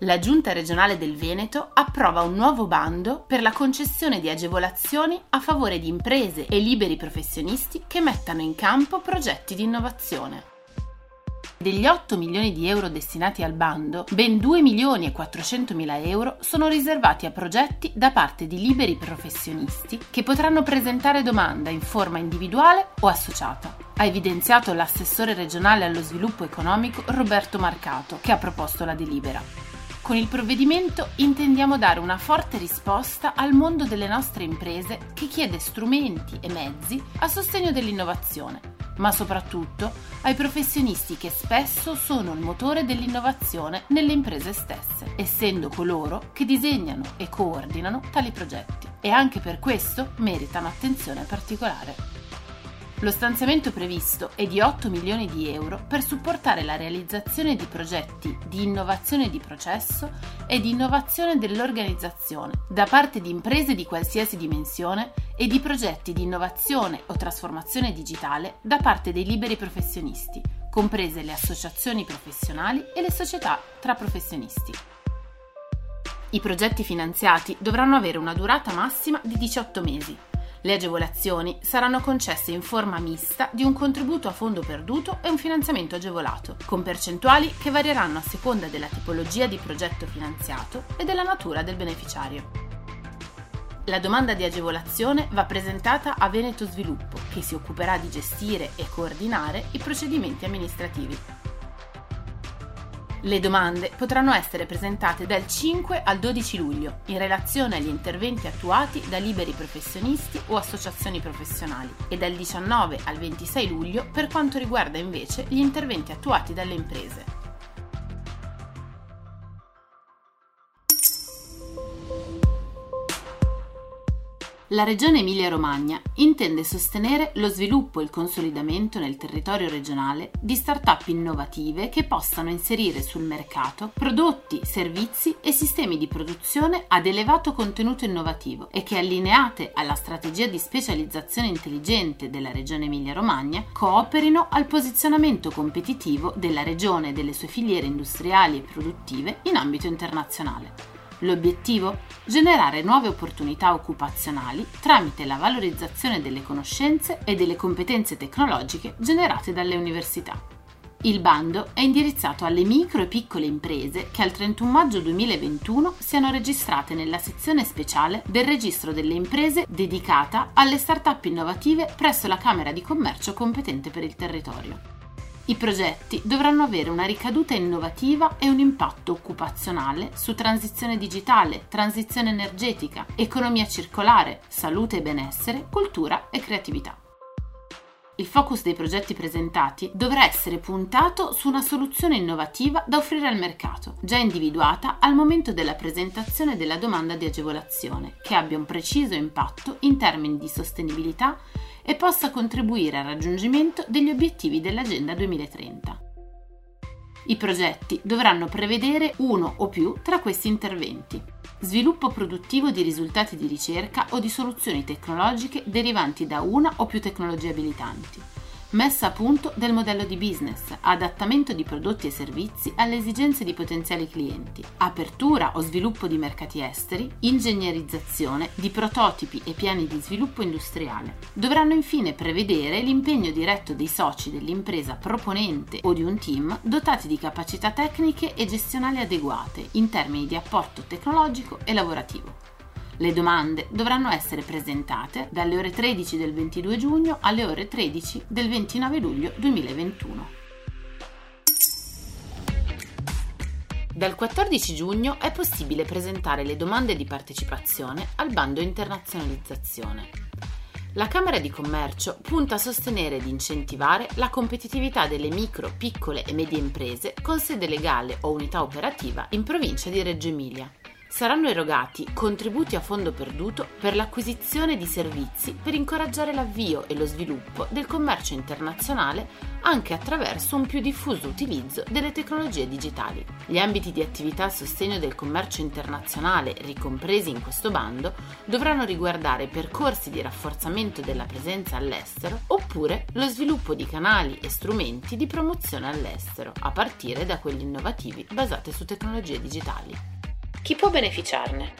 La Giunta regionale del Veneto approva un nuovo bando per la concessione di agevolazioni a favore di imprese e liberi professionisti che mettano in campo progetti di innovazione. Degli 8 milioni di euro destinati al bando, ben 2 milioni e 400 mila euro sono riservati a progetti da parte di liberi professionisti che potranno presentare domanda in forma individuale o associata. Ha evidenziato l'assessore regionale allo sviluppo economico Roberto Marcato, che ha proposto la delibera. Con il provvedimento intendiamo dare una forte risposta al mondo delle nostre imprese che chiede strumenti e mezzi a sostegno dell'innovazione, ma soprattutto ai professionisti che spesso sono il motore dell'innovazione nelle imprese stesse, essendo coloro che disegnano e coordinano tali progetti e anche per questo meritano attenzione particolare. Lo stanziamento previsto è di 8 milioni di euro per supportare la realizzazione di progetti di innovazione di processo e di innovazione dell'organizzazione da parte di imprese di qualsiasi dimensione e di progetti di innovazione o trasformazione digitale da parte dei liberi professionisti, comprese le associazioni professionali e le società tra professionisti. I progetti finanziati dovranno avere una durata massima di 18 mesi le agevolazioni saranno concesse in forma mista di un contributo a fondo perduto e un finanziamento agevolato, con percentuali che varieranno a seconda della tipologia di progetto finanziato e della natura del beneficiario. La domanda di agevolazione va presentata a Veneto Sviluppo, che si occuperà di gestire e coordinare i procedimenti amministrativi. Le domande potranno essere presentate dal 5 al 12 luglio in relazione agli interventi attuati da liberi professionisti o associazioni professionali e dal 19 al 26 luglio per quanto riguarda invece gli interventi attuati dalle imprese. La Regione Emilia-Romagna intende sostenere lo sviluppo e il consolidamento nel territorio regionale di start-up innovative che possano inserire sul mercato prodotti, servizi e sistemi di produzione ad elevato contenuto innovativo e che allineate alla strategia di specializzazione intelligente della Regione Emilia-Romagna cooperino al posizionamento competitivo della regione e delle sue filiere industriali e produttive in ambito internazionale. L'obiettivo? Generare nuove opportunità occupazionali tramite la valorizzazione delle conoscenze e delle competenze tecnologiche generate dalle università. Il bando è indirizzato alle micro e piccole imprese che al 31 maggio 2021 siano registrate nella sezione speciale del registro delle imprese dedicata alle start-up innovative presso la Camera di Commercio competente per il territorio. I progetti dovranno avere una ricaduta innovativa e un impatto occupazionale su transizione digitale, transizione energetica, economia circolare, salute e benessere, cultura e creatività. Il focus dei progetti presentati dovrà essere puntato su una soluzione innovativa da offrire al mercato, già individuata al momento della presentazione della domanda di agevolazione, che abbia un preciso impatto in termini di sostenibilità e possa contribuire al raggiungimento degli obiettivi dell'Agenda 2030. I progetti dovranno prevedere uno o più tra questi interventi. Sviluppo produttivo di risultati di ricerca o di soluzioni tecnologiche derivanti da una o più tecnologie abilitanti messa a punto del modello di business, adattamento di prodotti e servizi alle esigenze di potenziali clienti, apertura o sviluppo di mercati esteri, ingegnerizzazione di prototipi e piani di sviluppo industriale. Dovranno infine prevedere l'impegno diretto dei soci dell'impresa proponente o di un team dotati di capacità tecniche e gestionali adeguate in termini di apporto tecnologico e lavorativo. Le domande dovranno essere presentate dalle ore 13 del 22 giugno alle ore 13 del 29 luglio 2021. Dal 14 giugno è possibile presentare le domande di partecipazione al bando internazionalizzazione. La Camera di Commercio punta a sostenere ed incentivare la competitività delle micro, piccole e medie imprese con sede legale o unità operativa in provincia di Reggio Emilia saranno erogati contributi a fondo perduto per l'acquisizione di servizi per incoraggiare l'avvio e lo sviluppo del commercio internazionale anche attraverso un più diffuso utilizzo delle tecnologie digitali. Gli ambiti di attività a sostegno del commercio internazionale ricompresi in questo bando dovranno riguardare percorsi di rafforzamento della presenza all'estero oppure lo sviluppo di canali e strumenti di promozione all'estero, a partire da quelli innovativi basati su tecnologie digitali. Chi può beneficiarne?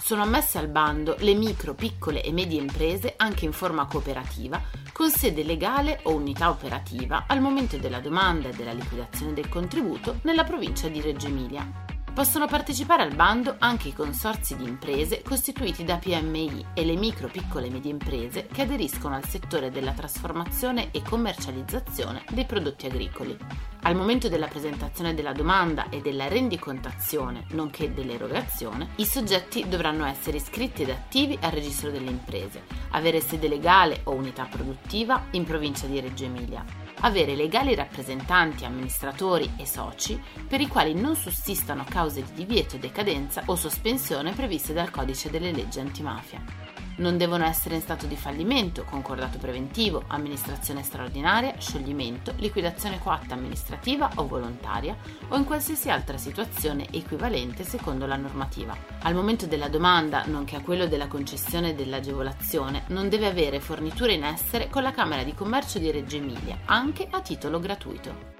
Sono ammesse al bando le micro, piccole e medie imprese anche in forma cooperativa con sede legale o unità operativa al momento della domanda e della liquidazione del contributo nella provincia di Reggio Emilia. Possono partecipare al bando anche i consorzi di imprese costituiti da PMI e le micro, piccole e medie imprese che aderiscono al settore della trasformazione e commercializzazione dei prodotti agricoli. Al momento della presentazione della domanda e della rendicontazione, nonché dell'erogazione, i soggetti dovranno essere iscritti ed attivi al registro delle imprese, avere sede legale o unità produttiva in provincia di Reggio Emilia avere legali rappresentanti, amministratori e soci per i quali non sussistano cause di divieto, decadenza o sospensione previste dal codice delle leggi antimafia. Non devono essere in stato di fallimento, concordato preventivo, amministrazione straordinaria, scioglimento, liquidazione coatta amministrativa o volontaria o in qualsiasi altra situazione equivalente secondo la normativa. Al momento della domanda, nonché a quello della concessione dell'agevolazione, non deve avere forniture in essere con la Camera di Commercio di Reggio Emilia, anche a titolo gratuito.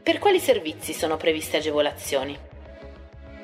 Per quali servizi sono previste agevolazioni?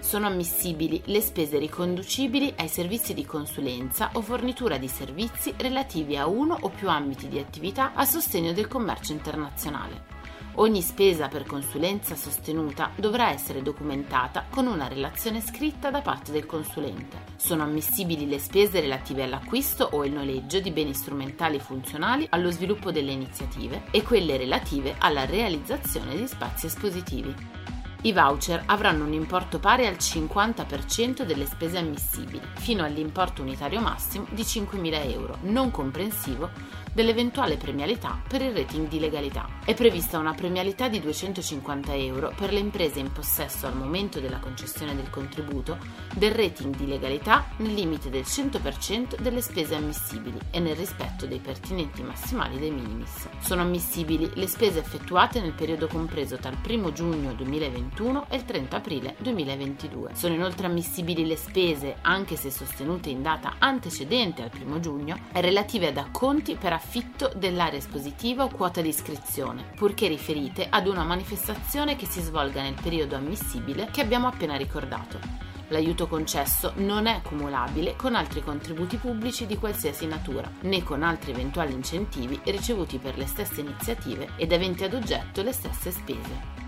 Sono ammissibili le spese riconducibili ai servizi di consulenza o fornitura di servizi relativi a uno o più ambiti di attività a sostegno del commercio internazionale. Ogni spesa per consulenza sostenuta dovrà essere documentata con una relazione scritta da parte del consulente. Sono ammissibili le spese relative all'acquisto o il noleggio di beni strumentali funzionali allo sviluppo delle iniziative e quelle relative alla realizzazione di spazi espositivi. I voucher avranno un importo pari al 50% delle spese ammissibili, fino all'importo unitario massimo di 5.000 euro, non comprensivo dell'eventuale premialità per il rating di legalità. È prevista una premialità di 250 euro per le imprese in possesso al momento della concessione del contributo del rating di legalità nel limite del 100% delle spese ammissibili e nel rispetto dei pertinenti massimali dei minimis. Sono ammissibili le spese effettuate nel periodo compreso tra il 1 giugno 2021 e il 30 aprile 2022. Sono inoltre ammissibili le spese, anche se sostenute in data antecedente al 1 giugno, relative ad acconti per affitto dell'area espositiva o quota di iscrizione, purché riferite ad una manifestazione che si svolga nel periodo ammissibile che abbiamo appena ricordato. L'aiuto concesso non è cumulabile con altri contributi pubblici di qualsiasi natura, né con altri eventuali incentivi ricevuti per le stesse iniziative ed aventi ad oggetto le stesse spese.